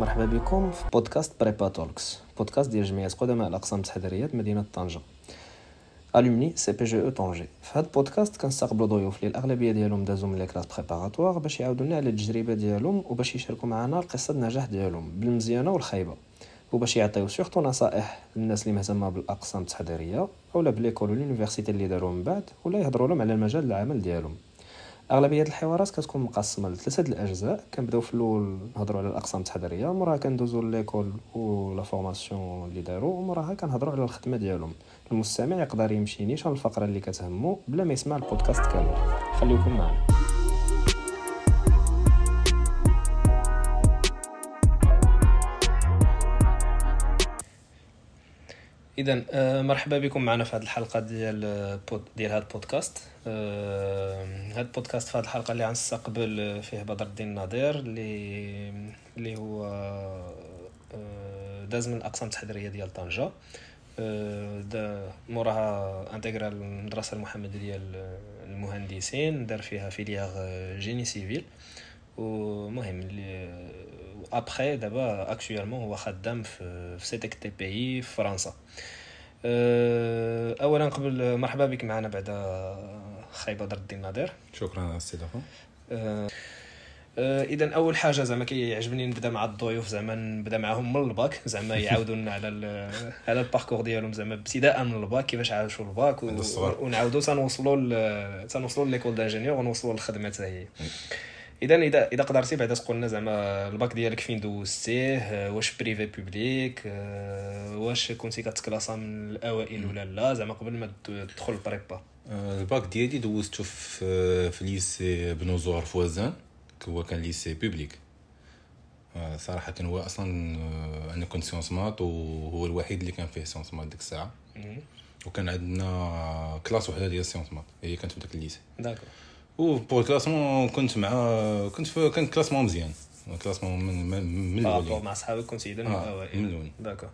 مرحبا بكم في بودكاست Prépa Talks. بودكاست ديال جمعية قدماء الأقسام التحضيريه مدينة طنجة. alumni CPGE Tanger في هذا البودكاست كنستقبلوا ضيوف اللي الاغلبيه ديالهم دازوا من les classes préparatoires باش يعاودوا لنا على التجربة ديالهم وباش يشاركوا معنا القصة النجاح ديالهم بالمزيانة والخايبة. وباش يعطيو surtout نصائح للناس اللي مهتمة بالأقسام التحضيرية اولا ب l'école و l'université اللي داروا من بعد ولا يهضروا لهم على المجال العمل ديالهم. أغلبية الحوارات كتكون مقسمة لثلاثة الأجزاء. كنبدأو في الأول نهضروا على الأقسام التحضيرية موراها كندوزو l'école la formation اللي داروا وموراها كنهضروا على الخدمة ديالهم. المستمع يقدر يمشي نيشان الفقرة اللي كتهمو بلا ما يسمع البودكاست كامل. خليكم معنا. اذا آه، مرحبا بكم معنا في هذه الحلقة ديال آه، ديال هذا البودكاست. آه، هذا البودكاست في هذه الحلقة اللي غنستقبل فيه بدر الدين الناظر اللي اللي هو داز من الأقسام التحضيرية ديال طنجة. موراها intégra المدرسة المحمدية ديال المهندسين دار فيها filière génie civil. ومهم ابخي دابا actuellement هو خدام في في Setec TP في فرنسا. أه، اولا قبل مرحبا بك معنا بعد خاي بدر الدين نادر. شكرا استضافه أه، أه، اذا أول حاجة زعما كيعجبني نبدأ مع الضيوف زعما نبدأ معاهم من الباك زعما يعاودوا لنا على على ال parcours ديالهم زعما ابتداء من الباك كيفاش عاشوا الباك ونعاودوا تنوصلوا تنوصلوا l'école d'ingénieurs ونوصلوا للخدمة حتى هي اذا إذا اذا قدرتي بعدا تقول لنا زعما الباك ديالك فين دوزتيه واش privé public واش كنتي كت classa من الأوائل ولا لا؟ زعما قبل ما تدخل ال prépa الباك ديالي دوزته في في lycée بنوزور voisin هو كان lycée public صراحة كان هو أصلا أنا كنت sciences maths وهو الوحيد اللي كان فيه sciences maths ديك الساعة. وكان عندنا classe وحدة ديال sciences maths هي كانت في داك ال lycée. d'accord. و pour classement كنت مع كنت في كان classement مزيان. classement من من من الأول مع صحابك كنت اذا من الاوائل من الأول d'accord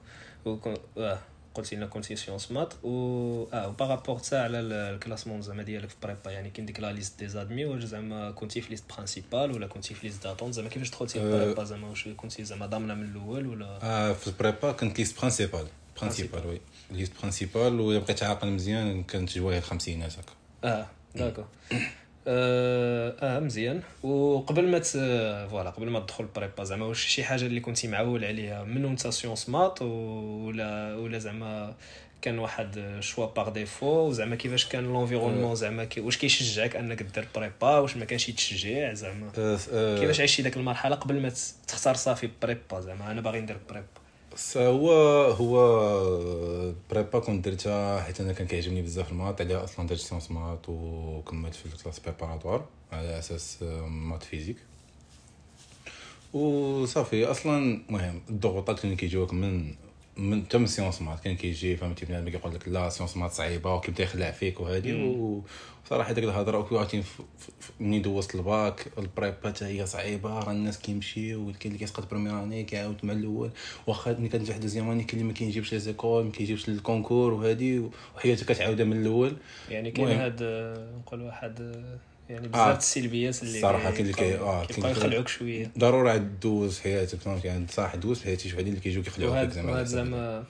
قلت لنا كنتي sciences maths و آه par rapport تا على ال classement زعما ديالك في prépa يعني كاين ديك la liste des admis واش زعما كنتي في liste principale ولا كنتي في liste d'attente زعما كيفاش دخلتي في prépa زعما واش كنتي زعما ضامنه من الأول ولا آه في prépa كنت liste principale principale oui liste principale و بقيت عاقل مزيان كانت جوايا الخمسينات هكا آه d'accord آه, آه مزيان. وقبل ما voilà قبل ما تدخل prépa زعما واش شي حاجة اللي كنتي معول عليها من وانت sciences maths ولا ولا زعما كان واحد choix par défaut زعما كيفاش كان l'environnement زعما واش كيشجعك انك دير prépa واش ما كانش يتشجع زعما. كيفاش عشتي داك المرحلة قبل ما تختار صافي prépa زعما أنا باغي ندير prépa هو هو prépa كنت درتها حيت أنا كان كيعجبني بزاف ال maths عليها أصلا درت sciences maths وكملت في ال classes préparatoires على أساس maths physique وصافي أصلا المهم الضغوطات اللي كيجيوك من من تم sciences maths. كان كيجي فهمتي بنادم كيقول لك لا sciences maths صعيبة وكيبدا يخلع فيك وهادي وصراحه ديك الهضرة وكي منين دوزت ال bac ال prépa حتى هي صعيبة راه الناس كيمشيو كاين اللي كيسقط première année كيعاود مع الأول. واخا ملي كتنجح deuxième année كاين اللي ما كيجيبش les écoles ما كيجيبش ال concours وهادي وحياتك كتعاودها من الأول. يعني كاين هاد نقول واحد يعني بزاف آه. السلبيات اللي كاين اللي كي آه كيبقاو يخلعوك شوية. ضروري دوز حياتك فهمتي يعني صح دوز في حياتي شي اللي كيجيو كيخلعوك زعما زعما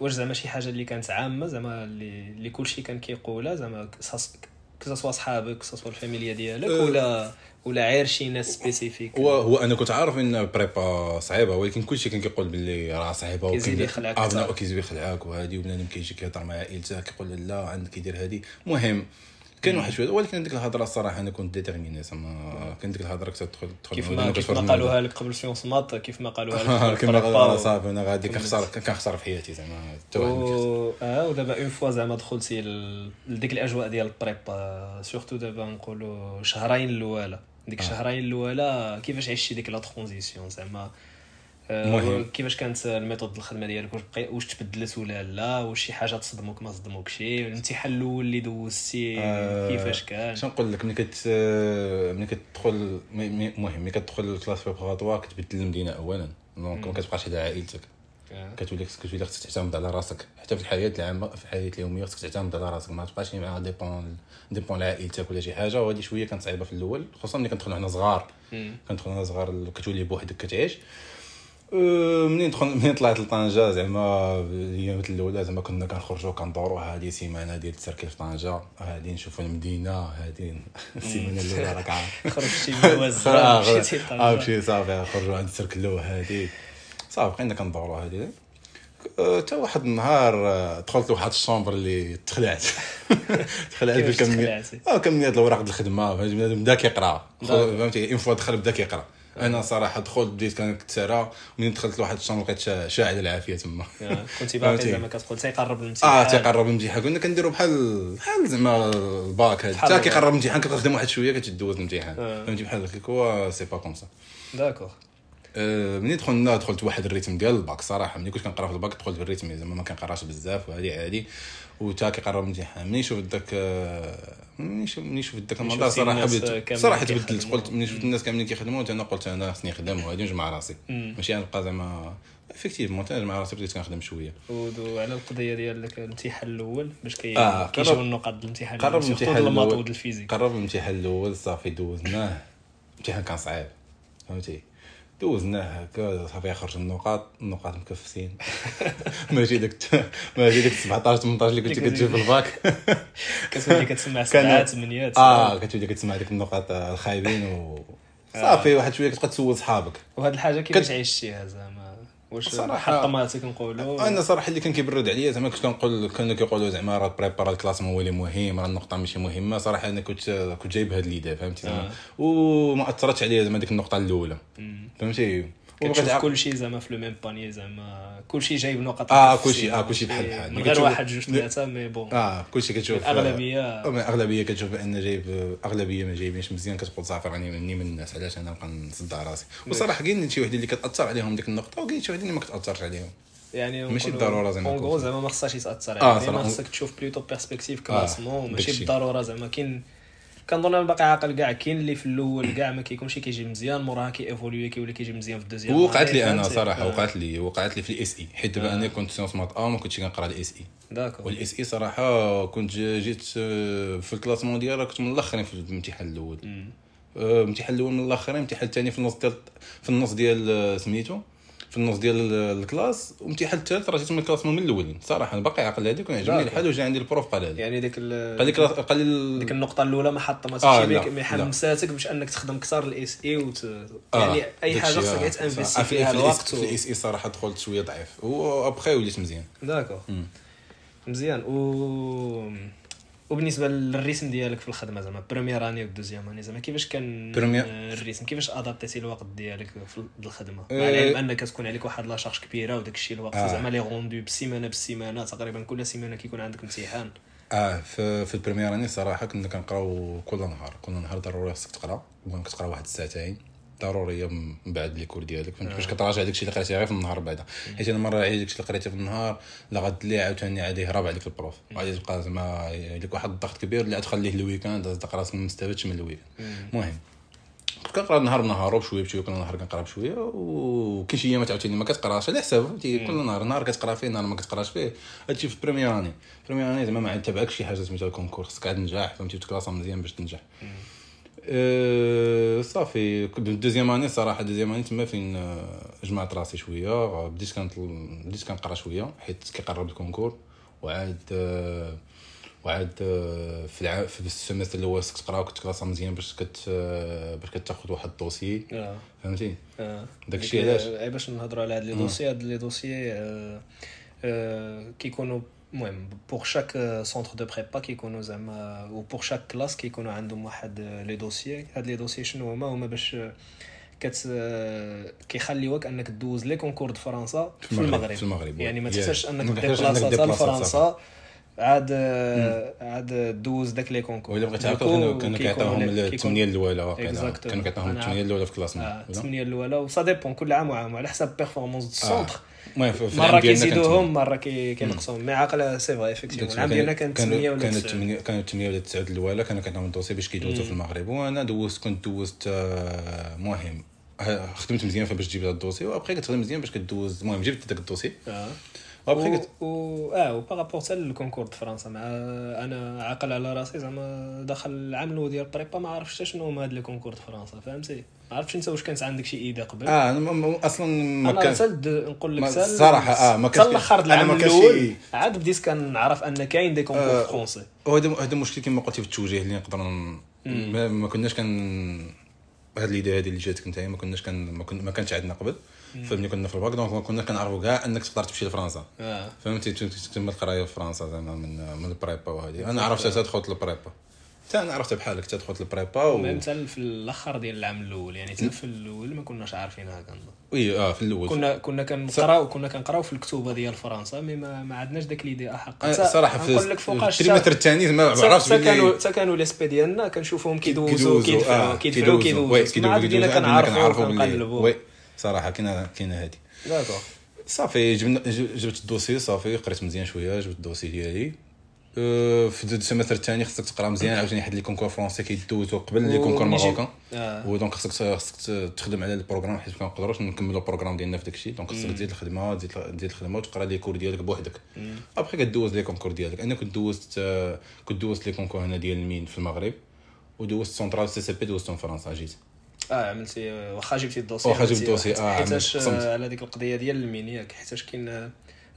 واش زعما شي حاجة اللي كانت عامة زعما اللي اللي كلشي كان كيقولها زعما كسوا صحابك كسوا ال familia ديالك أه. ولا ولا عير شي ناس spécifiques. هو هو أنا كنت عارف إن prépa صعيبة ولكن كلشي كان كيقول باللي راه صعيبة وكيزيد يخلعك كيزيد يخلعك وهادي وبنادم كيجي كيهضر مع عائلته كيقول لا عندك كيدير هادي. المهم كان واحد شوية ولكن ديك الهضرة الصراحه أنا كنت déterminé زعما كان ديك الهضرة كنت تدخل تدخل كيف ما كيف ما قالوها لك قبل sciences maths كيف ما قالوها لك كيما صافي أنا غادي كنخسر كنخسر في حياتي زعما آه ودابا une fois زعما دخلتي لديك الأجواء ديال ال prépa surtout دابا نقولوا شهرين الأولى. ديك الشهرين الأولى كيفاش عشتي ديك la transition زعما؟ المهم كيفاش كانت ال méthode الخدمة ديالك؟ واش بقي واش تبدلت ولا لا؟ واش شي حاجة تصدموك ما صدموكش؟ الامتحان الأول اللي دوزتي آه كيفاش كان؟ شنو نقول لك؟ ملي كت ملي كتدخل المهم ملي كتدخل ال classes préparatoires كتبدل المدينة اولا. donc ما كتبقاش على عائلتك. آه. كتولي كتولي خصك تعتمد على راسك. حتى في الحياة العامة في الحياة اليومية خصك تعتمد على راسك. ما تبقاش مع dépend dépend على عائلتك ولا شي حاجة. وهذه شوية كانت صعيبة في الأول خصوصا ملي كندخلوا حنا صغار. كندخلوا حنا صغار كتولي بوحدك كتعيش. منين دخل منين طلعت لطنجة؟ زعما الايامات الأولى زعما كنا كنخرجوا كندوروا هذه سيمانة ديال التركي في طنجة. هذه نشوفوا المدينة. هذه السيمانة الأولى راك عارف. خرجتي من الوزاره آه، مشيتي صافي. خرجوا عند السركلو هذه صافي بقينا كندوروا هذه حتى واحد النهار آه، دخلت لواحد الشومبر اللي تخلعت. تخلعت تخلعتي؟ آه كمية الوراق ديال الخدمة. فهمتي؟ بنادم بدا كيقرا. فهمتي؟ اون فوا دخل بدا كيقرا. أنا صراحة دخلت بديت تسارى منين دخلت لواحد الشومبر لقيت شا- شاعل العافية تما. كنتي باقي؟ زعما كتقول تيقرب الامتحان آه تيقرب الامتحان كنا كنديروا بحال بحال زعما الباك هذا. حتى. كيقرب الامتحان كتخدم واحد شوية كتدوز الامتحان آه. فهمتي؟ بحال هكاك هو سي با كوم سا d'accord منين دخلنا دخلت واحد ال rythme ديال الباك؟ صراحة ملي كنت كنقرا في الباك دخلت في ال rythme زعما ما كنقراش بزاف وهذه عادي. وتا كيقرب الامتحان منين شفت داك آه، منين شفت منين شفت داك شفتي صراحة كاملين صراحة. تبدلت. قلت منين شفت الناس كاملين كيخدموا؟ أنا قلت أنا خصني نخدم وهذه نجمع راسي. ماشي نبقى زعما effectivement نجمع راسي بديت كنخدم شوية. ودو على القضية ديال الامتحان الأول باش كي آه، كيجيو ديال الامتحان قرب الامتحان ال physique. قرب الامتحان الأول صافي دوزناه. الامتحان كان صعيب. فهمتي؟ دوزناه هكا صافي خرج النقاط النقاط مكفسين. ماشي داك ماشي داك 17 18 اللي كنت كتجيب في الباك. كتولي كتسمع سبعات ثمانيات آه كتولي كتسمع ديك النقاط الخايبين و صافي واحد شوية كتبقى تسول صحابك. وهاد الحاجة كيفاش عيشتيها زعما؟ واش صراحة- حطماتك نقولوا أنا صراحة اللي كان كيبرد عليا زعما كنت كنقول كانوا كيقولوا زعما راه prépa ال classe هو اللي مهم راه النقطة ماشي مهمة. صراحة أنا كنت كنت جايب هاد ليدا فهمتي زعما؟ وما أثرتش عليا زعما ديك النقطة الأولى. فهمتي؟ كتشوف كل شيء زعما في le même panier زعما كل شيء جايب نقط آه، مكفسين، كلشي- آه، كلشي بحال فهمتي؟ بحال. من غير كتشوف- واحد جوج ثلاثة mais bon آه كلشي كتشوف الأغلبية- آه، الأغلبية كتشوف بأن جايب أغلبية ما جايبينش مزيان كتقول صافي راني مني من الناس علاش أنا نبقى نصدع راسي وصراحة كاين شي وحدين اللي كتأثر عليهم ديك النقطة وكاين شي وحدين اللي ما كتأثرش عليهم يعني ماشي بالضرورة زعما en gros زعما ما خصهاش يتأثر آه،. ما خصك تشوف plutôt perspective classement ماشي. بالضرورة زعما كاين كنظن أنا باقي عاقل كاع كاين اللي في الأول كاع ما كيكونش كيجي مزيان موراها كي évoluer كيولي كيجي مزيان في ال deuxième. وقعت لي أنا؟ صراحة آه، وقعت لي وقعت لي في ال SI حيت دابا أنا كنت sciences maths A ما كنتش كنقرأ ال SI d'accord. وال SI صراحة كنت جيت آه، في ال classement ديالها كنت من الأخرين في الامتحان الأول. آه، الامتحان الأول من الأخرين الامتحان الثاني في النص ديال في النص ديال آه، سميتو. في النص ديال ال- ال classe والامتحان الثالث راه جيت من ال classement من الأولين. صراحة أنا باقي عاقل هذيك وعجبني. الحال وجا عندي ال prof قال هذا يعني ديك ال- قال classe- قال لي ديك النقطة الأولى ما حطمتكش آه، ما. حمساتك باش أنك تخدم كثر ال SI وت... آه، يعني أي حاجة داكشي، خصك آه. t'investi فيها الوقت في الاس إي صراحة دخلت شوية ضعيف. وابخي وليت مزيان. d'accord. مزيان. و وبالنسبة لل rythme ديالك في الخدمة زعما première année و deuxième année زعما كيفاش كان ال rythme كيفاش adapté تي الوقت ديالك في الخدمة. مع العلم انك تكون عليك واحد la charge كبيرة وداك الشيء الوقت آه. زعما les grandes بالسيمانه بالسيمانه تقريبا كل سيمانة كيكون عندك امتحان آه في في ال première année صراحة كنا كنقراو كل نهار كل نهار ضروري خصك تقرا المهم كتقرا واحد الساعتين ضروريه من بعد les cours ديالك فهمت؟ باش كتراجع داكشي اللي قريتي غير في النهار بعدا. حيت أنا مرة عاود داكشي اللي قريتي في النهار لا غد لي عاوتاني عادي يهرب عليك ال prof. غادي تبقى زعما لك واحد الضغط كبير اللي تخليه ال weekend تلقى راسك ما مستفدش من ال weekend. المهم كنت كنقرا نهار بنهار بشوية بشوية كل نهار كنقرا بشوية وكاين شي أيامات عاوتاني ما كتقراش. على حساب فهمتي؟ كل نهار نهار كتقرا فيه نهار ما كتقراش فيه. هادشي في ال première année ال première année زعما ما تبعكش شي حاجة سميتها ال concours خصك عاد تنجح فهمتي؟ ت classa مزيان باش تنجح. صافي. كنت ال deuxième année صراحة ال deuxième année تما فين آه، جمعت راسي شوية. بديت كانت بديت كنقرا شوية حيت كيقرب ال concours. وعاد آه، وعاد آه، في الع... في ال semestre الأول خصك تقرا كنت classé مزيان باش كت باش كتاخذ واحد ال dossier. فهمتي؟ آه. داكشي علاش؟ باش نهضروا على هاد les dossiers؟ هاد les dossiers آه، آه، كيكونوا المهم pour chaque centre de prépa كيكونوا زعما و pour chaque classe كيكونوا عندهم واحد les dossiers هاد les dossiers شنو هما هما باش كت كيخليوك انك دوز les concours د فرنسا في المغرب في المغرب يعني ما. تحتاجش انك déplaça لفرنسا عاد آه، عاد دوز داك les concours. ولا بغيت عاوتاني كانوا كيعطيوهم الثمانيه الأولى واقيلا. كانوا كيعطيوهم الثمانيه الأولى في آه، ولا؟ الثمانيه الأولى و ça dépend كل عام وعام. على حسب performance ال centre في العام مرة كيزيدوهم مرة كي- كينقصوهم مي عاقله c'est vrai effectivement العام ديالنا كانت 8 ولا كانت 9 8 كانت 8 ولا 9 الأولى. كانوا كيعطيهم ال dossier باش كيدوزوا في المغرب. وأنا دوزت كنت دوزت آه، مهم. آه، خدمت مزيان فباش تجيب هذا ال dossier وأبخي كتخدم مزيان باش كدوز. المهم جبت داك ال dossier. آه. ابخي و, و آه و par rapport حتى لل concours د فرنسا. مع أنا عاقل على راسي زعما داخل العام الأول ديال prépa ما عرفتش حتى شنو هما هاد les concours د فرنسا فهمتي؟ ما عرفتش أنت واش كانت عندك شي idée قبل. آه أنا م- أصلا ما كان نقول لك الصراحة، آه، ما كانش- الآخر د العام الأول عاد بديت كنعرف أن كاين des concours آه، français وهذا هذا مشكل كما قلتي في التوجيه اللي نقدر ما, ما كناش كان هاد ال idée هذه اللي جاتك أنت ما كناش كان ما, كن... ما كانش عندنا قبل. فملي كنا في ال bac donc كنا كنعرفوا كاع إنك تقدر تمشي لفرنسا. آه. فهمتي ت- ت- تم القراية في فرنسا زعما من من ال prépa وهذه أنا عرفت حتى دخلت ال prépa حتى أنا عرفت بحالك حتى دخلت ال prépa و... حتى في الأخر ديال العام الأول يعني حتى في الأول ما كناش عارفينها كنظن oui آه في الأول. كنا كنا كنقراو كنا كنقراو في الكتوبة ديال فرنسا mais ما, ما عندناش داك l'idée أحق. آه، صراحة في نقول لك فوقاش ال trimestre الثاني ما عرفتش حتى كانوا حتى كانوا les spé ديالنا كنشوفوهم كيدوزوا كيدوزوا كيدفعوا آه، كيدفعوا oui كيدوزوا كيدوزوا ما عاد بدينا كيدوزوا كنعرفوا كنقلبوا صراحة كاينة كاينة هذه d'accord صافي جبنا جبت ال dossier صافي قريت مزيان شوية جبت ال dossier ديالي. أه، في ال semestre الثاني خصك تقرا مزيان عاوتاني حد les concours français كيدوزو قبل les concours marocains. آه. و donc خصك خصك تخدم على ال programme حيت ما نقدروش نكملوا ال programme ديالنا في داكشي. donc خصك تزيد الخدمة تزيد تزيد الخدمة وتقرا les cours ديالك بوحدك. ابخي كدوز les concours ديالك. أنا كنت دوزت كنت دوزت les concours هنا ديال ال Mines في المغرب ودوزت Centrale CCP دوزتهم في فرنسا جيت. آه عملتي واخا جبتي ال dossier واخا جبت ال dossier،. آه، حيتاش. آه، على ديك القضية ديال ال Mines ياك حيتاش كاين آه،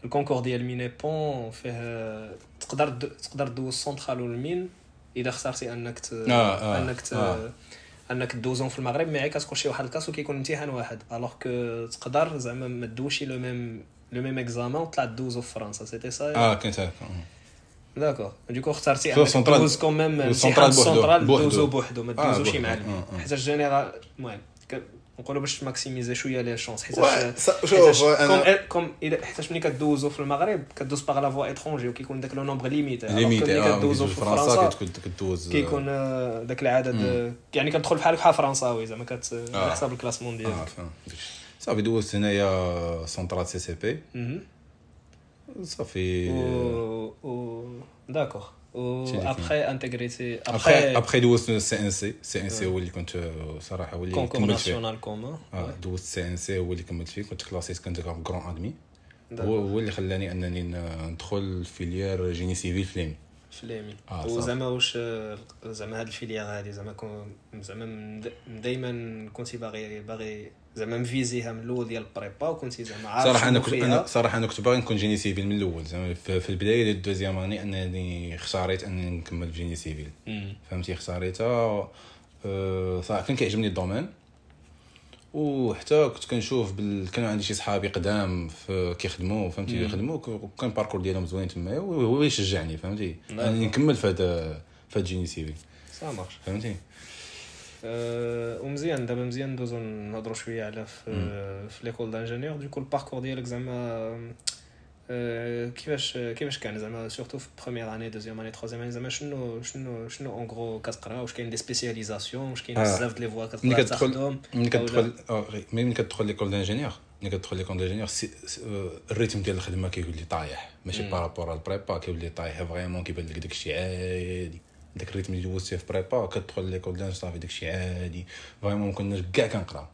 الكونكور ديال الميني بون فيه آه، تقدر تقدر دوز سونترال والمين اذا اخترتي أنك ت... آه، آه، أنك ت... آه. أنك دوزهم في المغرب مي كتخش شي واحد الكاس وكيكون امتحان واحد الوغ كو تقدر زعما ما دوشي لو ميم لو ميم إكزامان وطلع دوزو في فرنسا سيتي سا آه كنت هكا داكور دوكو اخترتي دوز كوميم السونترال امتحان بوحدو، سونترال بوحدو. دوزو بوحدو ما دوزوش. مع. حيت جينيرال المهم نقولوا باش ت maximiser شوية les chances حيت شوف، أنا- comme حيتاش ملي كدوزو في المغرب كدوز par la voie étrangère وكيكون داك le nombre limité limité ملي كدوزو في فرنسا كدوز كيكون داك العدد يعني كتدخل بحال بحال فرنساوي زعما كت على حساب ال classement ديالك صافي دوزت هنايا Centrale CCP. صافي و و d'accord و سيدي après intégré تي après après دوزت ال CNC CNC هو اللي كنت صراحة هو اللي كملت فيه national commun آه دوزت ال CNC هو اللي كملت فيه كنت كلاسيت كنت grand admis هو هو اللي خلاني انني ندخل filière génie civil في l'EMI ف l'EMI آه،. وزعما واش زعما هاد ال filière هادي زعما زعما من د- دايما كنتي باغي باغي زعما مفيزيها من الأول ديال ال prépa وكنتي زعما عارف صراحة أنا كنت. أنا صراحة أنا كنت باغي نكون génie civil من الأول زعما في البداية ديال ال deuxième année أنني اختاريت أنني نكمل في génie civil. فهمتي؟ اختاريتها أه صراحة كان كيعجبني ال domaine. وحتى كنت كنشوف بال... كانوا عندي شي صحابي قدام في كيخدموا فهمتي؟ يخدموا وكان ال parcours ديالهم زوين تما وهو يشجعني فهمتي؟ اني نكمل في هذا في génie civil. ça marche فهمتي؟ ومزيان دابا مزيان ندوزو نهضروا شوية على في في l'école d'ingénieurs du coup ال parcours ديالك زعما كيفاش كيفاش كان زعما surtout في première année deuxième année troisième année زعما شنو شنو شنو en gros كتقرا واش كاين des spécialisations واش كاين. بزاف des fois كتقرا تاخذهم ملي كتدخل ملي كتدخل l'école d'ingénieurs ملي كتدخل l'école d'ingénieurs ال rythme ديال الخدمه كيولي طايح ماشي par rapport ال prépa كيولي طايح vraiment كيبان لك داكشي عادي داك ال rythme اللي دوزت فيه في prépa كتدخل l'école d'ing صافي داكشي عادي. vraiment ما كناش كاع كنقرا.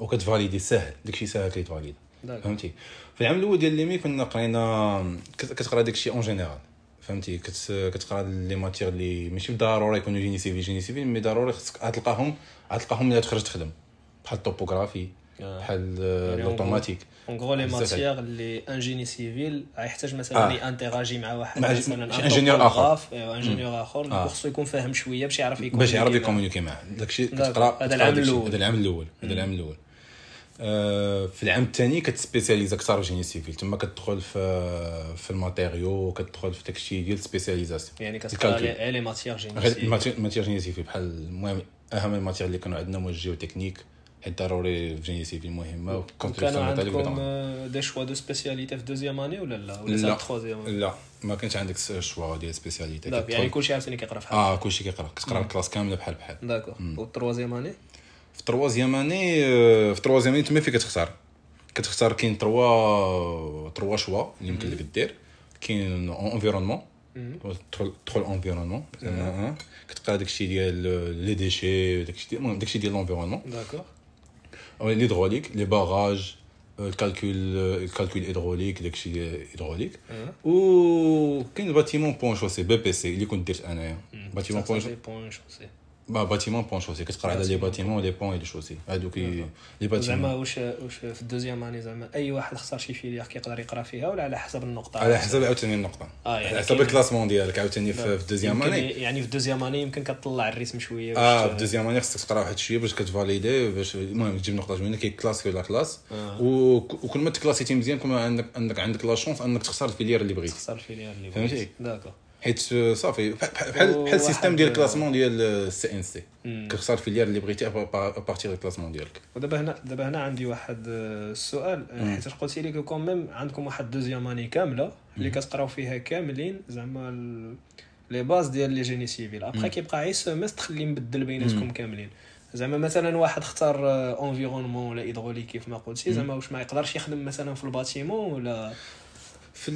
وكتفاليدي ساهل داكشي ساهل كيتفاليد. فهمتي؟ في العام الأول ديال l'EMI كنا قرينا كت- كتقرا داكشي en général فهمتي؟ كت- كتقرا les matières اللي ماشي ضروري يكونوا génie civil génie civil mais ضروري خصك غتلقاهم غتلقاهم ملي تخرج تخدم. بحال ال topographie. بحال يعني ال automatique en gros les matières اللي un génie civil غيحتاج مثلا آه. يinteragir مع واحد مع مثلا ingénieur آخر. ingénieur آخر آه. خصو يكون فاهم شوية باش يعرف يكون باش يعرف يكومونيكي معاه داكشي d'accord. كتقرأ هذا العام. الأول. هذا العام الأول هذا العام الأول آه، في العام الثاني كتسبيسياليز أكثر في génie civil تما كتدخل في في ال matériaux كتدخل في داكشي ديال spécialisation يعني كتقرأ. les matières génie civil ال matières matières génie civil بحال المهم أهم ال matières اللي كانوا عندنا هو ال géotechnique حيت ضروري في génie civil مهمه كانوا و construction métallique عندكم des choix de spécialité في deuxième année ولا لا ولا لا لا ما كانش عندك ال choix ديال spécialité داك يعني كلشي عاوتاني كيقرا بحال آه كلشي كيقرا كتقرا ال classe كامله بحال بحال d'accord وال troisième année في ال troisième année في ال troisième année تما فين كتختار كتختار كاين trois trois choix اللي يمكن لك دير كاين environnement تدخل تدخل environnement كتقرا داكشي ديال les déchets داكشي ديال المهم داكشي ديال l'environnement d'accord l'hydraulique les barrages ال calcul ال calcul hydraulique داكشي hydraulique أه. وكاين bâtiment ponts chaussées BPC اللي كنت درت انايا bâtiment ponts chaussées ponts chaussées bâ bâtiment ponts chaussées كتقرا على les bâtiments les ponts les chaussées هادوك لي زعما bâtiment واش واش في ال deuxième année زعما اي واحد اختار شي filière كيقدر يقرا فيها ولا على حسب النقطه على حسب عاوتاني النقطه آه، يعني على حسب ال classement ديالك عاوتاني في في ال deuxième année يعني في ال deuxième année يمكن كتطلع ال rythme شوية آه في ال deuxième année خصك تقرا واحد شوية باش كتفاليدي باش المهم تجيب نقطه زوينه quel classe ولا classe آه. وك- وكل ما تكلاسيتي مزيان كل ما عندك عندك عندك la chance انك تختار ال filière اللي بغيتي تختار ال filière اللي فهمتي؟ بغيت. d'accord حيت آه، صافي بحال بحال ال système ديال ال classement ديال ال CNC. مم. كتختار ال filière اللي بغيتي à partir ال classement ديالك. ودابا هنا دابا هنا عندي واحد آه، السؤال. آه، حيت قلتي لي quand même عندكم واحد deuxième année كاملة اللي كتقراو فيها كاملين زعما les bases ديال les génie civil. après كيبقى غير semestre اللي مبدل بيناتكم كاملين. زعما مثلا واحد اختار environnement ولا hydraulique كيف ما قلتي زعما واش ما يقدرش يخدم مثلا في ال bâtiment ولا في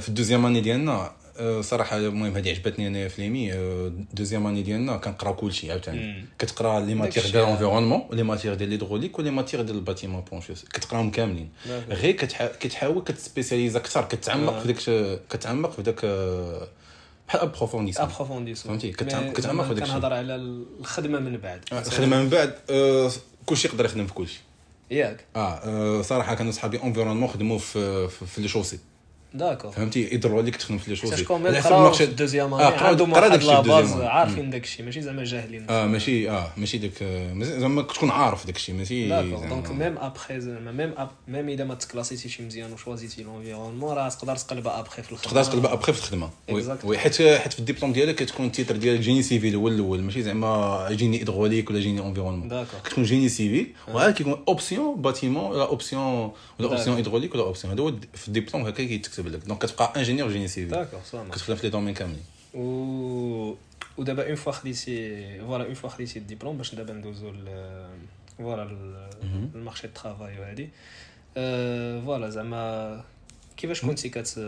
في ال deuxième année ديالنا آه، صراحة المهم هذه عجبتني انايا في l'EMI آه، ال deuxième année ديالنا كنقراو كلشي عاوتاني. كتقرأ les matières ديال آه. لونفيرونمون ولي ماتيغ ديال ليدروليك ولي ماتيغ ديال الباتيمون بونشوس كتقراهم كاملين. غير كتح- كتحاول كتسبيسياليز أكثر كتعمق آه. في داك كتعمق في داك آه، بحال approfondissement approfondissement فهمتي؟ كتعمق- في داك الشيء. كنهضر على الخدمة من بعد الخدمة من بعد آه، كلشي يقدر يخدم في كلشي ياك آه آه، صراحة كانوا صحابي environnement خدموا في, في les chaussées d'accord فهمتي hydraulique تخدم في les quand على حسب ال marché- في ال deuxième آه، année قراو- عندهم واحد داكشي لا ال deuxième base année. عارفين داكشي ماشي زعما جاهلين آه ماشي آه ماشي داك زعما تكون عارف داك الشيء ماشي d'accord donc même après زعما même ap même اذا ما تكلاسيتيش مزيان وشوازيتي l'environnement راه تقدر تقلبها ابخي في الخدمه تقدر تقلبها ابخي في الخدمه oui حيت حيت في الدبلوم ديالك كتكون ال titre ديالك génie civil هو الأول ماشي زعما génie hydraulique ولا génie environnement d'accord كتكون génie civil وعاد كيكون option bâtiment ولا option ولا option. hydraulique ولا option هذا هو في الدبلوم هكا كيتكتب لك donc كتبقى ingénieur génie civil d'accord marche. كتخدم في les domaines كاملين و ودابا une fois خديتي voilà une fois خديتي الدبلوم باش دابا ندوزو voilà ال marché du travail وهادي أه، voilà زعما كيفاش كنتي كت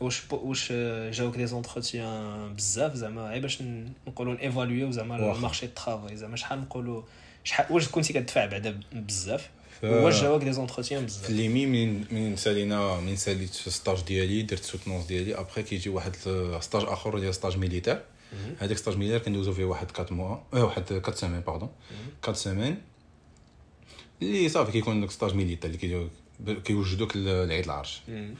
واش واش جاوك des entretiens بزاف زعما غير باش نقولوا évaluer زعما. ال marché du travail زعما شحال نقولوا شحال واش كنتي كتدفع بعدا بزاف واش جاوك des entretiens في بزاف l'EMI من من سالينا من ساليت في stage ديالي درت soutenance ديالي ابخي كيجي واحد stage اخر ديال stage militaire هذاك stage militaire كندوزو فيه واحد 4 mois آه واحد 4 semaines pardon 4 semaines اللي صافي كيكون داك stage militaire اللي كيوجدوك لعيد العرش. آه،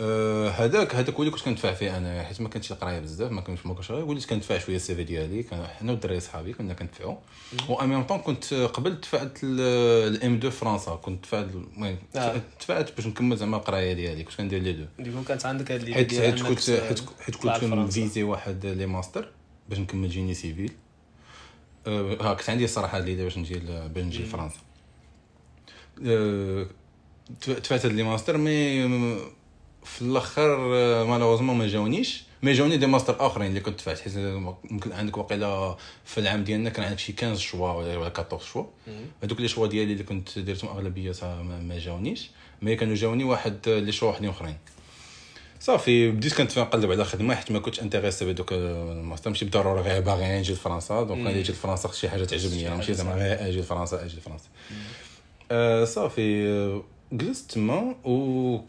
هذاك هذاك هو اللي كنت كندفع فيه أنا حيت ما كنتش القرايه بزاف ما كنتش ما كنتش وليت كندفع شوية ال CV ديالي كان حنا والدراري صحابي كنا كندفعوا و ان même temps كنت قبل دفعت ل M2 فرنسا كنت دفعت المهم آه. دفعت باش نكمل زعما القراية ديالي كنت كندير لي دو ديكو كانت عندك هاد حيت حيت كنت حيت كنت. كنفيزي واحد les masters باش نكمل génie civil. آه، ها كنت عندي الصراحه اللي باش نجي باش نجي لفرنسا. دفعت هاد les masters mais في الآخر آه، malheureusement ما جاونيش. ما جاوني des masters آخرين اللي كنت دفعت حيت ممكن عندك واقيلا في العام ديالنا كان عندك شي 15 choix ولا ولا 14 choix هذوك les choix ديالي اللي كنت درتهم اغلبيتها ما, ما جاونيش. mais كانوا جاوني واحد les choix وحدين أخرين. صافي بديت كنت نقلب على خدمة حيت ما كنتش intéressé بهذوك ال masters. ماشي بالضرورة غير باغي نجي لفرنسا. donc أنا جيت لفرنسا شي حاجة تعجبني. ماشي زعما غير أجي لفرنسا أجي لفرنسا. آه، صافي آه، جلست تما و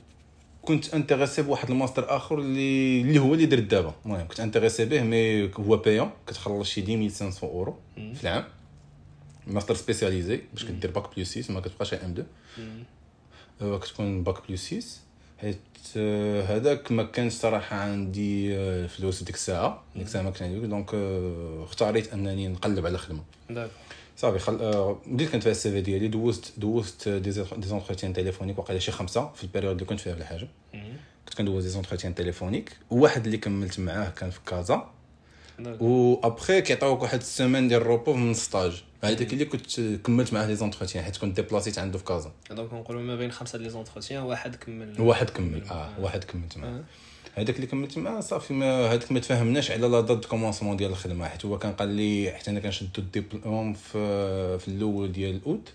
كنت intéressé بواحد الماستر آخر اللي اللي هو اللي درت دابا. المهم كنت intéressé به mais هو payant كتخلص شي 10500 أورو في العام. mastère spécialisé باش كدير bac plus 6 ما كتبقاش M2 آه، كتكون bac plus 6 حيت آه، هذاك ما كانش صراحة عندي آه، فلوس ديك الساعة ديك الساعة ما كان عندي. donc اختاريت أنني نقلب على خدمة. d'accord. صافي خل... آه، بديت كنت في ال CV ديالي دوزت دوزت des entretiens téléphoniques واقيلا شي خمسة في ال période اللي كنت فيها في الحاجة. كنت كندوز des entretiens téléphoniques وواحد اللي كملت معاه كان في كازا. d'accord و après كيعطيوك واحد السيمين ديال ال repos من stage هذاك اللي كنت كملت معاه les entretiens حيت كنت déplacit عنده في كازا. donc نقولوا ما بين خمسة les entretiens واحد كمل. واحد كمل آه واحد كملت معاه. هذاك اللي كملت معاه صافي ما هذاك ما تفاهمناش على la date commencement ديال الخدمة. حيت هو كان قال لي حيت أنا كنشدو الدبلوم في في الأول ديال الأوت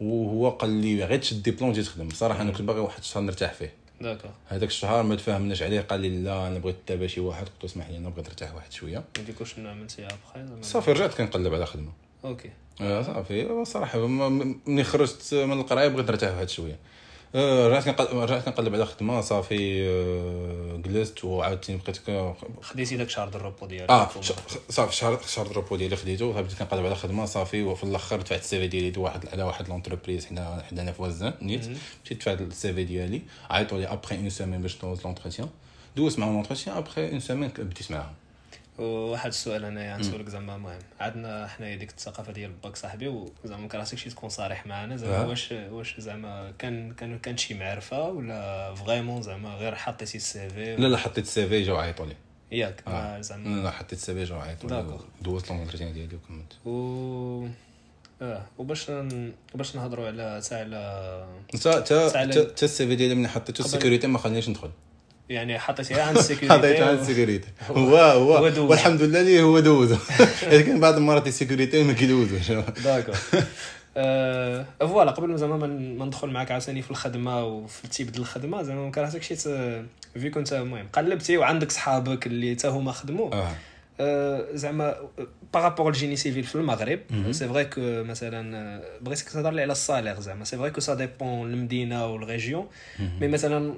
وهو قال لي غير تشد الدبلوم تجي تخدم. صراحة أنا كنت باغي واحد الشهر نرتاح فيه. d'accord. هذاك الشهر ما تفاهمناش عليه قال لي لا أنا بغيت نتابع شي واحد. قلت له اسمح لي أنا بغيت نرتاح واحد شوية. du coup شنو عملتي ابخي صافي رجعت كنقلب على خدمة. OK. آه، صافي. صراحة ملي خرجت من القراية بغيت نرتاح واحد شوية. رجعت رجعت كنقلب على خدمة صافي آه، جلست وعاودتني بقيت خديتي داك شهر ال repos ديالك. آه صافي شهر شهر ال repos ديالي خديته بديت كنقلب على خدمة صافي وفي الأخر دفعت ال CV ديالي واحد على واحد l'entreprise حنا حدانا في وزان نيت. مشيت دفعت ال CV ديالي عيطوا لي après une semaine باش ندوز l'entretien دوزت معاهم l'entretien après une semaine بديت معاهم. وواحد السؤال انايا غنسولك زعما مهم. عندنا حنايا ديك الثقافة ديال باك صاحبي وزعما ما كرهتكش شي تكون صريح معنا زعما آه. واش واش زعما كان كان كانت شي معرفة ولا vraiment زعما غير حطيتي ال CV لا لا حطيت ال CV جاو عيطوا لي ياك. آه. لا زعما. لا حطيت ال CV جاو عيطوا لي. دوزت l'entretien ديالي وكملت. و آه وباش ن... باش نهضروا على تاع على تا تا على- تا تا ال CV ديالي ملي حطيته قبل- ال sécurité ما خلانيش ندخل. يعني عند حطيت عند ال sécurité ال sécurité هو هو هو. دوز. والحمد لله ليه هو دوزو. لكن بعض المرات ال sécurité ما كيدوزوش d'accord. آه، voilà قبل ما زعما ما ندخل معاك عاوتاني في الخدمة وفي ال type ديال الخدمة زعما ما كرهتكش شي ت- في كنت المهم قلبتي وعندك صحابك اللي حتى هما خدموا آه، زعما par rapport ال génie civil في المغرب. c'est vrai que مثلا آه، بغيتك تهضر لي على ال salaire زعما c'est vrai que ça dépend المدينة وال région mais مثلا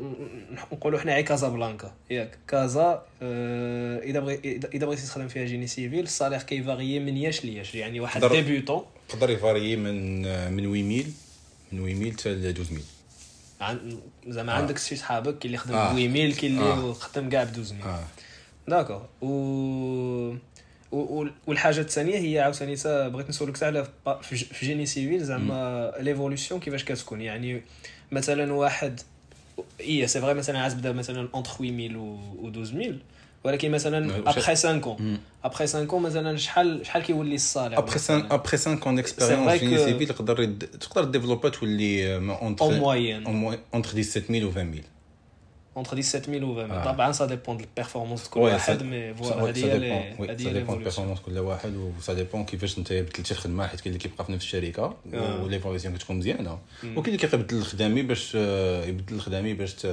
نقولوا حنا عي كازابلانكا ياك كازا آه، إذا بغيتي تخدم فيها génie civil ال salaire كي varier من ياش لياش يعني واحد débutant يقدر ي varier من من 8000 من 8000 حتى ل 12000 عن زعما آه. عندك شي صحابك كاين اللي خدم آه. ب 8000 كاين آه. اللي خدم كاع ب 12000 آه d'accord و و- والحاجة الثانية هي عاوتاني تا بغيت نسولك على في génie civil زعما l'évolution كيفاش كتكون يعني مثلا واحد اي c'est vrai مثلا عاد بدا مثلا entre 8000 و و 12000 ولكن مثلا après 5 ans مم. après 5 ans مثلا شحال شحال كيولي ال salaire après 5 après 5 ans c'est expérience vrai génie civil تقدر تقدر développa تولي entre au moins entre 17000 و 20000 entre 17000 و 20000 آه. طبعا ça dépend ال performance كل واحد ça- mais voilà هذه هي هذه l'évolution performance كل واحد و ça dépend كيفاش انت بدلتي الخدمه حيت كاين اللي كيبقى في نفس الشركة. و l'évolution كتكون مزيانه وكاين اللي كيبدل الخدامي باش يبدل الخدامي باش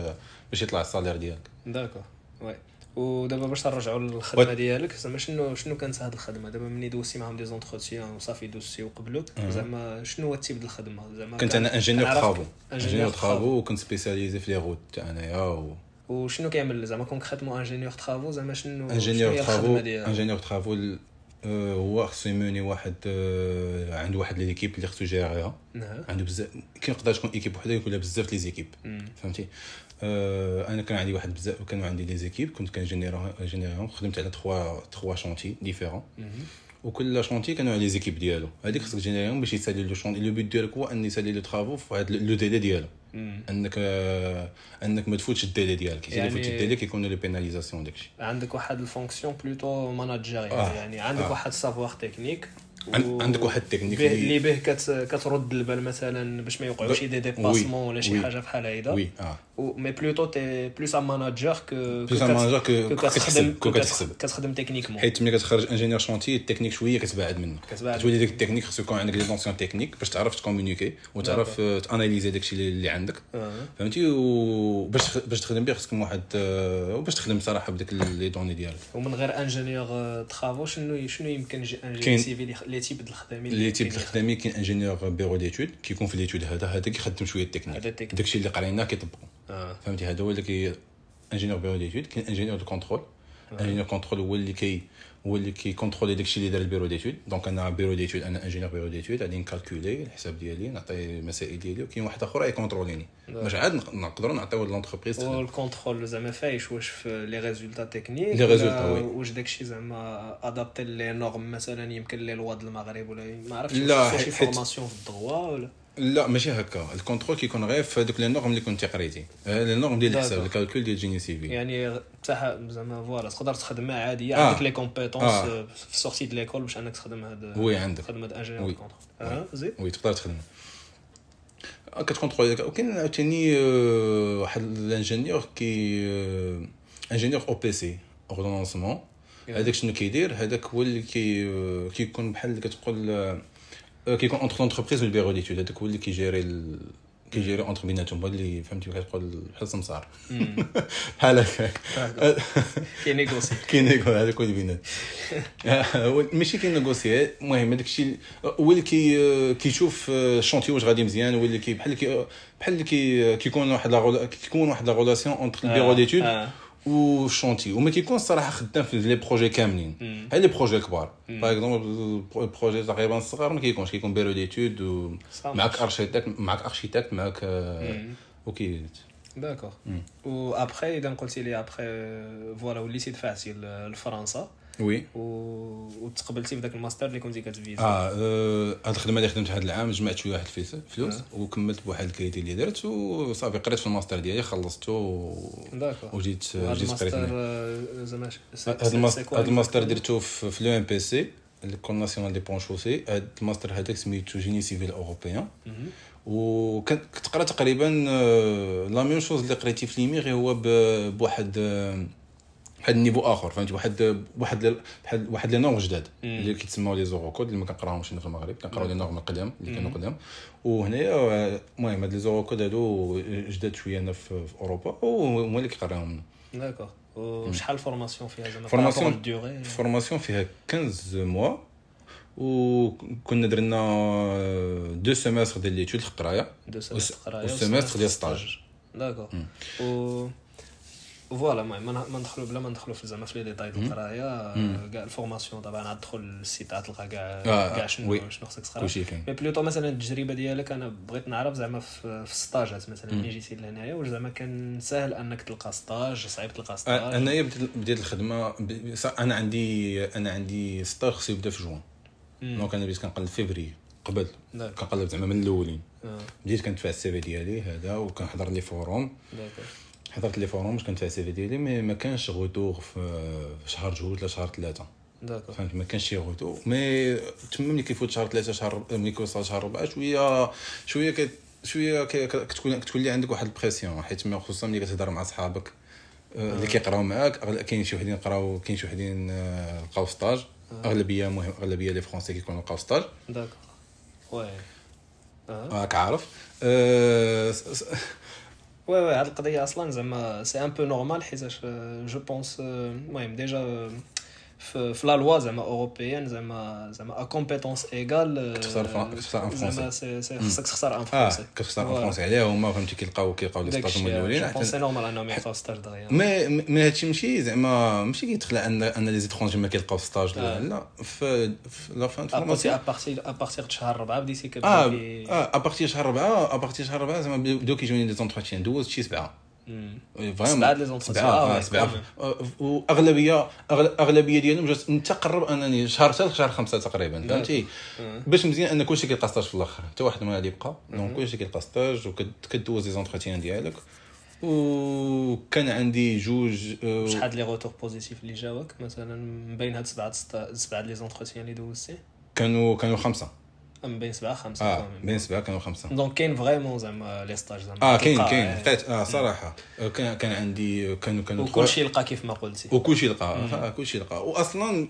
باش يطلع ال salaire ديالك d'accord oui ودابا باش نرجعوا للخدمة ديالك زعما شنو شنو كانت هذه الخدمة؟ دابا ملي دوزتي معاهم des entretiens وصافي دوزتي وقبلوك زعما شنو هو ال type ديال الخدمه زعما كنت أنا ingénieur travaux ingénieur travaux وكنت spécialisé في les routes تاع أنايا و وشنو كيعمل؟ زعما كون خدموا ingénieur travaux زعما شنو ingénieur ديالها ingénieur آه، هو خصو يموني واحد آه، عنده واحد l'équipe اللي خصو ي gérer ها نعم. عنده بزاف كاين يقدر تكون équipe وحده يكون بزاف les équipes. فهمتي؟ آه، أنا كان عندي واحد بزاف كانوا عندي les équipes كنت كنجيريهم خدمت على 3 3 chantiers différents. وكل chantier كانوا على les équipes ديالو. هذيك خصك تجيريهم باش يسالي le chantier le but ديالك هو ان يسالي le travaux في هذا le délai ديالو. مم. انك آه، انك ما تفوتش ال délai ديالك يعني- تفوت ال délai كيكون le pénalisation داكشي عندك واحد ال fonction plutôt managériale آه. يعني عندك آه. واحد savoir technique عندك واحد التكنيك اللي- به كت كترد البال مثلا باش ما يوقعوش شي des dépassements ولا شي. حاجة بحال هيدا. oui آه. mais plutôt t'es plus un manager que plus un manager que- كتخدم كتخدم techniquement حيت ملي كتخرج ingénieur chantier ال technique شوية كتبعد منه تولي ديك التكنيك خصو يكون عندك les notions techniques باش تعرف ت communiquer وتعرف آه، ت analyser داكشي اللي عندك آه. فهمتي وباش باش تخدم به خصك واحد آه، وباش تخدم صراحة بديك les données ديالك ومن غير ingénieur travaux شنو شنو يمكن ingénieur civil يخ- les types د الخدامين les types الخدامي كاين ingénieur bureau d'études كيكون في l'étude هذا هذا كيخدم شوية التكنيك. داكشي اللي قريناه كيطبقو آه. فهمتي؟ هذا هو اللي كي ingénieur bureau d'études كاين ingénieur de contrôle. ingénieur contrôle هو اللي كي هو اللي كي contrôler داكشي اللي دار ال bureau d'études donc أنا bureau d'études أنا ingénieur bureau d'études غادي ن calculer الحساب ديالي نعطي المسائل ديالي وكاين واحد اخر ي contrôler ني باش عاد نق- نقدروا نعطيو l'entreprise وال contrôle زعما فايش واش في les résultats techniques les résultats, oui. واش داكشي زعما adapté les normes مثلا يمكن لي لوا المغرب ولا ما عرفتش لا، شي formation في ال droit ولا لا ماشي هكا. ال contrôle كيكون غير في هذوك les normes اللي كنتي قريتي آه، les normes ديال الحساب. ال calcul ديال génie civil يعني تاع زعما voilà تقدر تخدم عادي. آه. عندك les compétences آه. في sortie de l'école باش انك تخدم هاد oui عندك. خدمه ingénieur oui. contrôle آه زيد oui تقدر تخدم. كت contrôler وكاين عاوتاني واحد ال ingénieur كي ingénieur OPC ordonnancement هذاك شنو كيدير؟ هذاك هو اللي كي كيكون بحال كتقول كيكون entre l'entreprise وال bureau d'études هذاك هو اللي كي gérer ال- كي gérer entre بيناتهم هو اللي فهمتي كتقول بحال السمسار. بحال هكاك كي négocier كاين هذاك هو البنات ماشي كاين négocier المهم هذاك الشيء هو اللي كي كيشوف ال chantier واش غادي مزيان هو اللي كي بحال كي بحال كي كيكون واحد لا كيكون واحد la relation entre ال bureau d'études آه. وال chantier وما كيكون الصراحه خدام في les projets كاملين مم. هاي les projets كبار par exemple ال projet تقريبا الصغار ما كيكونش كيكون bureau d'études صح. معك architecte معك architecte معك آه، مم. OK d'accord مم. و ابخي اذا قلتي لي après voilà وليتي دفعتي ل- لفرنسا oui و وتقبلتي في ذاك الماستر اللي كنتي كت viser آه آه، هاد الخدمة اللي خدمت هاد العام جمعت شوية واحد الفلوس فلوس آه. وكملت بواحد الكريدي اللي درت وصافي قريت في الماستر ديالي خلصته و... وجيت جيت قريت. آه، زعما هاد الماستر؟ درتو في l'ENPC l'École nationale des ponts et chaussées هاد الماستر هذاك سميتو génie civil européen. وكنت كتقرا تقريبا آه، la même chose اللي قريتي في l'EMI غير هو ب- بواحد واحد النيفو آخر فهمتي؟ واحد واحد بحال واحد les normes جداد. اللي كيتسموا les Eurocodes اللي ما كنقراهمش هنا في المغرب كنقراو les normes القدام اللي كانوا. قدام. وهنايا المهم هاد les Eurocodes هادو جداد شوية هنا في أوروبا وهما اللي كيقراهم d'accord وشحال formation فيها زعما؟ formation- durée ال formation فيها 15 mois وكنا درنا deux semestres ديال l'étude القراية deux semestres قراية وال semestre ديال stage. d'accord voilà المهم ما ندخلوا بلا ما ندخلوا في زعما في les détails. ديال القرايه كاع ال formation طبعا عاد تدخل لل site عاد تلقى كاع آه، كاع شنو oui. شنو خصك تقرا mais plutôt مثلا التجربة ديالك أنا بغيت نعرف زعما في ال stageات مثلا ملي جيتي لهنايا واش زعما كان ساهل أنك تلقى stage صعيب تلقى آه، stage؟ أنايا بديت الخدمة أنا عندي أنا عندي stage خصو يبدأ في juin. donc أنا بديت كنقلب فيفري قبل. كنقلب زعما من الأولين. آه، بديت كندفع ال CV ديالي هذا وكنحضر les forums. حضرت les forums باش كندفع ال CV ديالي mais ما كانش retour في شهر جوج ولا شهر ثلاثة d'accord فهمت؟ ما كانش شي retour mais تما ملي كيفوت شهر ثلاثة شهر ملي كيوصل شهر ربعة شوية شوية كت شوية كتكون كتولي عندك واحد ال pression حيت ما خصوصا ملي كتهضر مع صحابك آه، اللي كيقراو معاك كاين شي وحدين قراو كاين شي وحدين آه، لقاو stage أغلبية مهم أغلبية les Français كيكونوا لقاو stage d'accord oui راك عارف آه، س- س- وي وي هاد القضية أصلا زعما c'est un في في la loi زعما européenne زعما زعما à compétences égales كتختار فر- كتختار un زعما Français. si si خصك تختار un آه Français كتختار voilà. Français عليها هما فهمتي كيلقاو كيلقاو les stages هما الاولين je حتى- pense c'est normal انهم يعطيو stage دغيا مي مي هادشي ماشي زعما ماشي كيدخل ان ان les étrangers ما كيلقاو stage لا آه. لا في في la fin à partir formation à partir à partir شهر ربعه بديتي كتبدا آه كي- آه à partir شهر ربعه à partir شهر ربعه زعما بداو كيجوني les entretiens دوزت شي سبعه مم. vraiment سبعة les entretiens. واغلبيه اغلبيه ديالهم جات انت قرب انني شهر ثالث شهر خمسه تقريبا فهمتي. باش مزيان ان كلشي كيلقى stage في الآخر حتى واحد ما غادي يبقى donc كلشي كيلقى stage وكدوز les entretiens ديالك وكان عندي جوج شحال les retours positifs اللي جاوك مثلا من بين هاد سبعه سبعه les entretiens اللي دوزتي كانوا كانوا خمسه بين سبعة خمسة آه. بين سبعة كانوا خمسة. donc كاين vraiment زعما les stages زعما آه كاين كاين لقيت آه صراحة. آه، كان كان عندي كانوا كانوا وكل شيء لقى كيف ما قلتي. وكل شيء لقى آه كل شيء لقى واصلا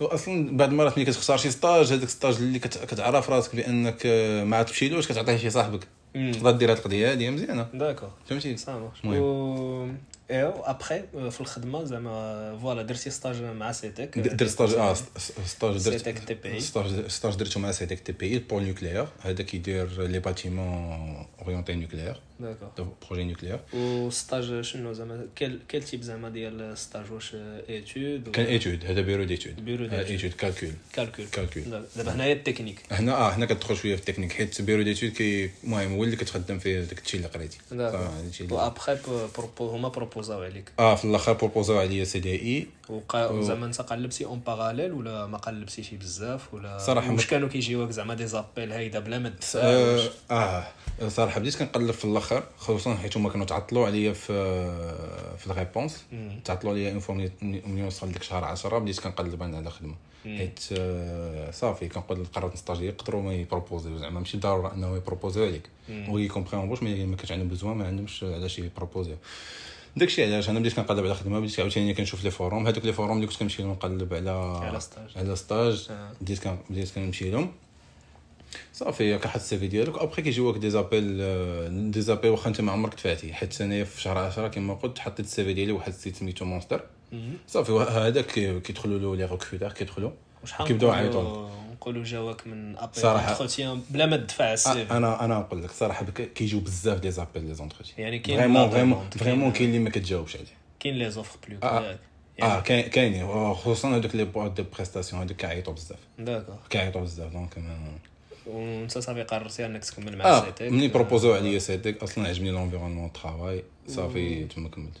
واصلا بعض المرات ملي كتختار شي stage هذاك stage اللي كت- كتعرف راسك بأنك آه، ما تمشيلوش كتعطيه شي صاحبك. تقدر دير هاد القضية هادي مزيانه d'accord فهمتي ça marche المهم. و ايوا ابخي في الخدمة زعما voilà درتي stage مع SETEC د- درت stage آه ست- stage درت SETEC TP. stage stage درتو مع SETEC TP pôle nucléaire هذا كيدير les bâtiments orientés nucléaire d'accord projet nucléaire و stage شنو زعما quel quel type زعما ديال stage واش étude كان étude هذا bureau d'études bureau d'études. étude calcul calcul calcul. دابا هنايا التكنيك. هنا آه هنا كتدخل شوية في التكنيك. حيت bureau d'études كي المهم هو اللي كتخدم فيه داك الشيء اللي قريتي d'accord صراحة هادشي اللي- و ابخي propos هما بروبوزاو عليك آه في الآخر بروبوزاو عليا CDI واخا زعما انت قلبتي en parallèle ولا ما قلبتيش بزاف ولا صراحة واش كانوا كيجيوك زعما des appels هايدا بلا ما تدفع آه, آه صراحة بديت كنقلب في الآخر خصوصا حيت هما كانوا تعطلوا عليا في في ال réponse. تعطلوا عليا une fois ملي وصل ديك شهر 10 بديت كنقلب أنا على خدمه حيت آه صافي كنقول قررت نستاجي يقدروا ما يبروبوزيو زعما ماشي ضروري إنهم يبروبوزيو عليك. oui كومبريون بوش mais ما كانش عندهم besoin ما عندهمش علاش يبروبوزيو. داكشي علاش أنا بديت كنقلب على خدمة بديت عاوتاني كنشوف les forums. هذوك les forums اللي كنت كنمشي لهم نقلب على على stage. على stage آه. بديت بديت كنمشي لهم. صافي ياك حط ال CV ديالك. ابخي كيجيوك des appels des appels واخا انت ما عمرك تفاتي حيت أنايا في شهر 10 كما قلت حطيت ال CV ديالي واحد ال site سميتو Monster صافي هذاك كيدخلوا له les recruteurs كيدخلوا كيبداو يعيطوا نقولوا جاوك من appel صراحة. entretien بلا ما تدفع ال CV أنا أنا نقول لك صراحة كيجيو بزاف des appels les entretiens يعني كاين vraiment vraiment vraiment كاين- كاين اللي ما كتجاوبش عليه كاين les offres plus آه. آه كاين كاينين خصوصا هذوك les boîtes de prestation هذوك كيعيطوا بزاف d'accord كيعيطوا بزاف donc وانت صافي قررتي انك تكمل مع آه Setec ملي بروبوزاو عليا Setec أصلا عجبني l'environnement travail صافي تما كملت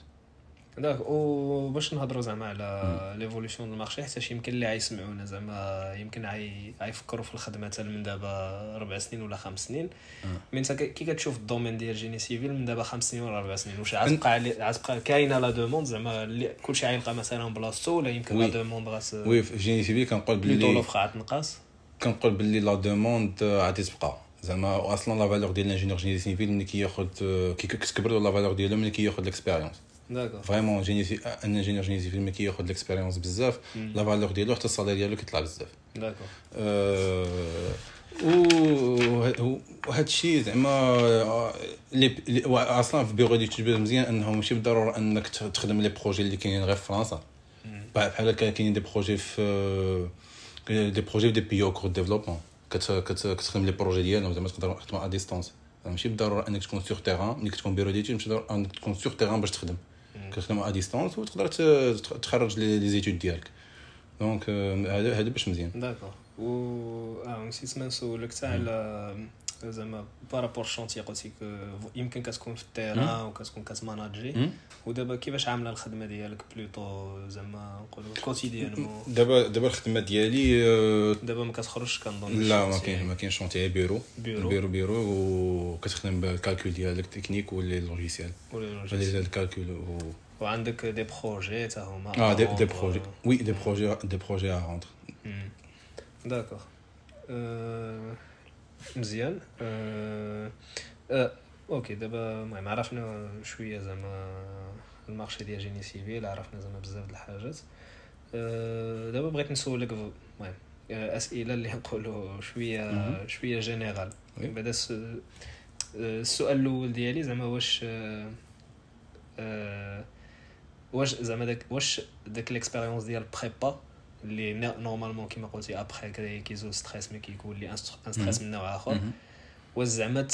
داك وباش نهضروا زعما على l'évolution ال marché حتى شي يمكن اللي عيسمعونا زعما يمكن عيفكروا في الخدمة حتى من دابا ربع سنين ولا خمس سنين. mais انت كي كتشوف ال domaine ديال génie civil من دابا خمس سنين ولا ربع سنين واش عتبقى عتبقى كاينة la demande زعما اللي كلشي عيلقى مثلا بلاصتو ولا يمكن لا. demande غاس وي في génie civil كنقول plutôt باللي l'offre غتنقص كنقول باللي la demande غادي تبقى زعما أصلا la valeur ديال ال ingénieur génie civil ملي كياخذ كي كتكبر la valeur ديالو ملي كياخذ l'expérience vraiment génie ci- un ingénieur génie civil ملي كياخذ l'expérience بزاف la valeur ديالو حتى ال salaire ديالو كيطلع بزاف d'accord وهذا الشيء زعما أصلا في bureau d'études تجبر مزيان انه ماشي بالضروره انك تخدم les projets اللي كاينين غير في فرنسا بحال هكا كاينين des projets في des projets des pays en cours développement كتخدم les projets ديالهم زعما تقدر تخدم à distance ماشي بالضروره انك تكون sur terrain ملي كتكون bureau d'études ماشي بالضروره انك تكون sur terrain باش تخدم كتخدم à distance وتقدر تخرج les études ديالك donc هذا هذا باش مزيان d'accord و آه نسيت ما نسولك حتى على زعما par rapport chantier قلتي que يمكن كتكون في ال terrain وكتكون كتماناجي. ودابا كيفاش عامله الخدمه ديالك plutôt زعما نقولوا quotidiennement دابا دابا الخدمه ديالي دابا ما كتخرجش كنظن لا ما. كاين ما كاينش chantier bureau bureau. bureau بيرو وكتخدم بال calcul ديالك تكنيك ولا logiciel ولا ال calcul و وعندك des projets حتى هما آه des des projets. oui des projets des projets à rendre آه، مزيان آه، آه، okay دابا المهم عرفنا شوية زعما ال marché ديال génie civil عرفنا زعما بزاف د الحاجات آه، دابا بغيت نسولك المهم آه، أسئلة اللي نقولوا شوية مهم. شوية général. بعدا آه، السؤال الأول ديالي زعما واش واش زعما داك واش داك l'expérience ديال prépa اللي normalement كيما قلتي ابخي كي- كيزول stress mais كيكون لي un stress من نوع آخر. واش زعما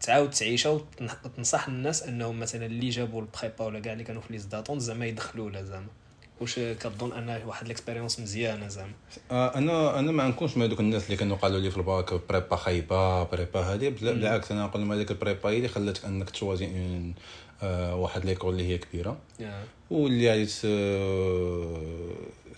تعاود تعيشها وتنصح الناس أنهم مثلا اللي جابوا ال prépa ولا كاع اللي كانوا في لي زداتون زعما يدخلوا لها زعما. واش كتظن انها واحد l'expérience مزيانة زعما؟ آه، أنا أنا ما نكونش مع دوك الناس اللي كانوا قالوا لي في ال bac prépa خايبة prépa هذه بالعكس أنا نقول لهم هذيك ال prépa هي اللي خلاتك أنك توازي واحد l'école اللي هي كبيرة. واللي غادي ت-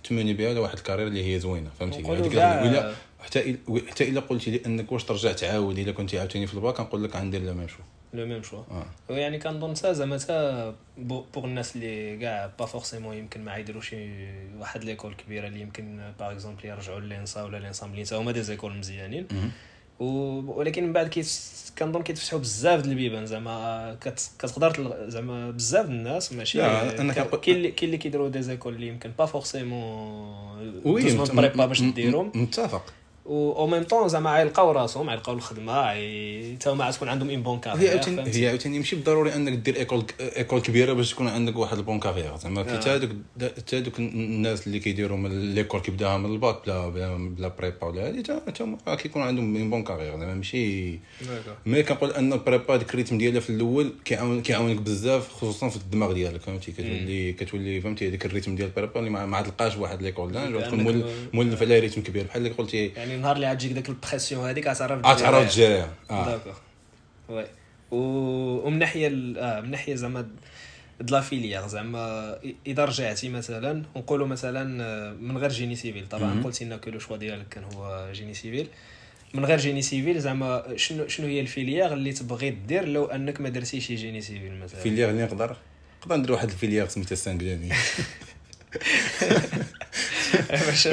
تموني بها لواحد ال carrière اللي هي زوينة فهمتي؟ هذيك ولا حتى حتى إلا قلتي لي إنك واش ترجع تعاود إلا كنتي عاوتاني في الباك نقول لك غندير la même chose. le même choix آه. يعني كنظن حتى زعما حتى pour الناس اللي كاع pas forcément يمكن ما يديروش واحد l'école كبيرة اللي يمكن par exemple يرجعوا للإنسا ولا لانسامبلي حتى هما des écoles مزيانين. ولكن من بعد كيت كنظن كيتفتحوا بزاف د البيبان زعما كت- كتقدر زعما بزاف الناس ماشي كاين اللي كاين اللي كيديروا des écoles اللي يمكن pas forcément oui prépa باش ديرهم متفق. au même temps زعما عيلقاو راسهم عيلقاو الخدمة حتى هما تكون عندهم une bonne هي carrière عاوتاني فهمتي؟ هي عاوتاني ماشي بالضروري أنك دير école école كبيرة باش تكون عندك واحد ال bonne carrière زعما آه. حتى هذوك حتى هذوك الناس اللي كيديروا من l'école كيبداها من الباك بلا بلا, بلا prépa ولا هذه حتى هما كيكون عندهم une bonne carrière زعما ماشي. mais كنقول أن ال prépa ديك ال rythme ديالها في الأول كيعاون كيعاونك بزاف خصوصا في الدماغ ديالك فهمتي كتولي كتولي فهمتي هذيك ال rythme ديال ال prépa اللي ما تلقاش واحد l'école دانج تكون مول- مولف على rythme كبير بحال اللي قلتي يعني النهار اللي غتجيك داك ال pression هذيك غتعرف غتعرف تجاريها آه. d'accord. oui. ومن ناحية آه من ناحية زعما د la filière زعما إذا رجعتي مثلا ونقولوا مثلا آه، من غير génie civil. طبعا مهم. قلتي انك le choix ديالك كان هو génie civil. من غير génie civil زعما شنو شنو هي ال filière اللي تبغي دير لو أنك ما درتيش génie civil مثلا؟ filière اللي نقدر؟ نقدر ندير واحد ال filière سميتها سانكلاني باش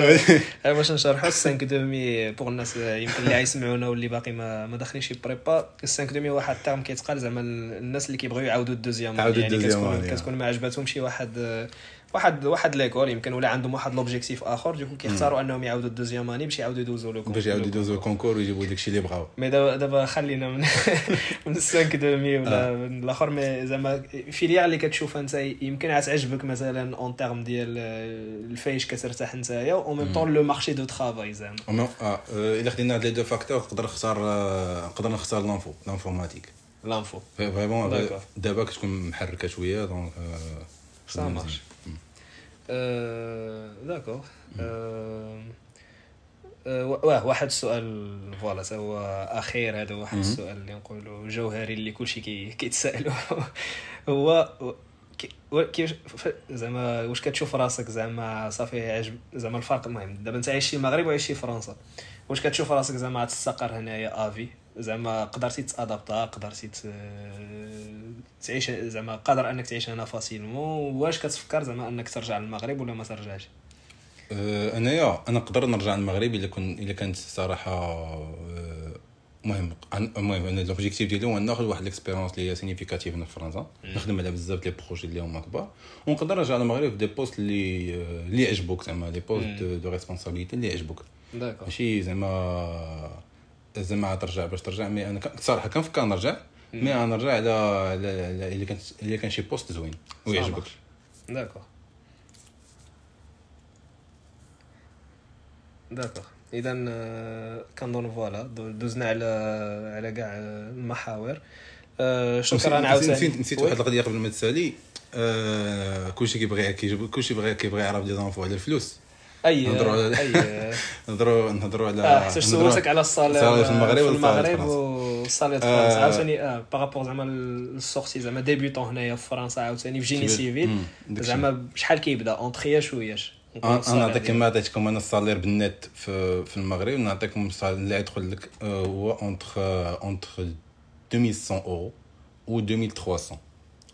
باش نشرحوا 5 demi pour الناس يمكن اللي غيسمعونا واللي باقي ما ما داخلينش prépa 5 demi واحد ال terme كيتقال زعما الناس اللي كيبغيو يعاودوا ال deuxième يعني كتكون. كتكون ما عجباتهمش شي واحد واحد واحد l'école يمكن ولا عندهم واحد l'objectif آخر donc كيختاروا أنهم يعاودوا ال deuxième année باش يعاودوا يدوزوا لو باش يعاودوا يدوزوا ال concours ويجيبوا داكشي اللي بغاو. mais دابا دابا خلينا من من 5 demi ولا آه. من الآخر mais زعما filière اللي كتشوف أنت يمكن تعجبك مثلا en termes ديال الفايش كترتاح نتايا و même temps le marché de travail زعما. آه، إلا خدينا هاد les deux facteurs نقدر نختار آه، نقدر نختار l'info l'informatique. l'info. vraiment. دابا كتكون محركة شوية donc آه، Ça marche. آه، d'accord. آه، آه، واه واحد السؤال voilà تا هو أخير هذا واحد. السؤال اللي نقولوا جوهري اللي كلشي كي كيتسالوا هو كي- كيفاش زعما واش كتشوف راسك؟ زعما صافي عجب زعما الفرق المهم. دابا انت عايش في المغرب وعايش في فرنسا. واش كتشوف راسك زعما تستقر هنايا آفي؟ زعما قدرتي تادابتا قدرتي تعيش زعما قادر انك تعيش هنا فاسيلمون واش كتفكر زعما انك ترجع للمغرب ولا ما ترجعش؟ آه، أنايا أنا نقدر نرجع للمغرب إلا كن إلا كانت صراحة آه، المهم المهم أنا l'objectif ديالي هو ناخذ واحد l'expérience اللي هي significative هنا في فرنسا. نخدم على بزاف les projets اللي هما كبار. ونقدر نرجع للمغرب في des postes اللي آه، اللي يعجبوك زعما les postes de, responsabilité اللي يعجبوك d'accord ماشي زعما زعما ترجع باش ترجع mais أنا صراحة كنفكر نرجع. mais أنا نرجع على الا كانت الا كان شي poste زوين. ويعجبك d'accord d'accord اذا آه، كنظن voilà. دو- دوزنا على على كاع المحاور. آه، شكرا عاوتاني. نسيت. واحد القضية قبل ما تسالي. آه كلشي كيبغي كلشي بغى كيبغي يعرف des infos على الفلوس. أي نهضروا على- اي نهضروا نهضروا على نهضروا- سولتك على ال salaire في المغرب في المغرب فرنسا. وال salaire في آه. فرنسا عاوتاني آه par rapport زعما السورسي زعما débutant هنايا في فرنسا عاوتاني في génie civil. زعما شحال كيبدا اونتخيا شوياش أنا نعطيك. كما عطيتكم أنا ال salaire بال net في في المغرب نعطيكم اللي يدخل لك آه، هو entre entre 2100 اورو و 2300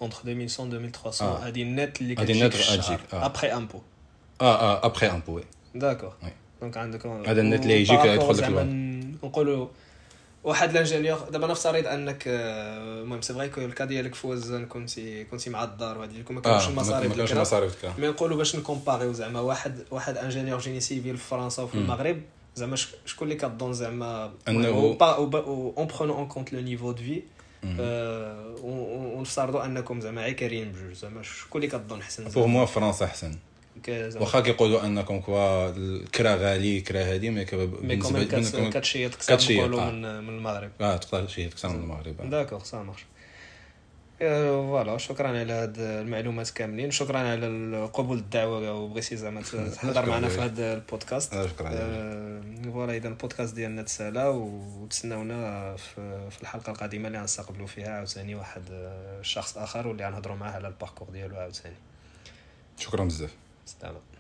entre 2100 2300 آه. هذه النت اللي كتجيك آه. après impôt آه آه après impôt oui d'accord. donc عندك هذا النت اللي يجيك يدخل لك. نقولوا واحد l'ingénieur دابا نفترض انك آه، المهم c'est que ال cas ديالك في وزن كنتي كنتي مع الدار وهذه ما كانوش آه ما المصاريف ما كانش الكرا. مصاريف الكرا mais نقولوا باش نكومباريو زعما واحد واحد ingénieur génie civil في فرنسا وفي المغرب. زعما شكون اللي كتظن زعما؟ أنه- اون برونون اون كونت لو نيفو دو في ونفترضوا انكم زعما عكارين بجوج. زعما شكون اللي كتظن احسن pour moi فرنسا احسن واخا كيقولوا أنكم que الكرا غالي كرا هادي mais بالنسبة كت- كتشيط كثر نقولوا. من المغرب. آه تقدر شي كثر من المغرب. آه. d'accord ça marche. آه، voilà شكرا على هاد المعلومات كاملين. شكرا على قبول الدعوة وبغيتي زعما تحضر معنا في هذا البودكاست. آه، شكرا voilà اذا البودكاست ديالنا تسالى وتسناونا في الحلقة القادمة اللي غنستقبلوا فيها عاوتاني واحد شخص آخر واللي غنهضروا معاه على ال parcours ديالو عاوتاني. شكرا بزاف. Stop.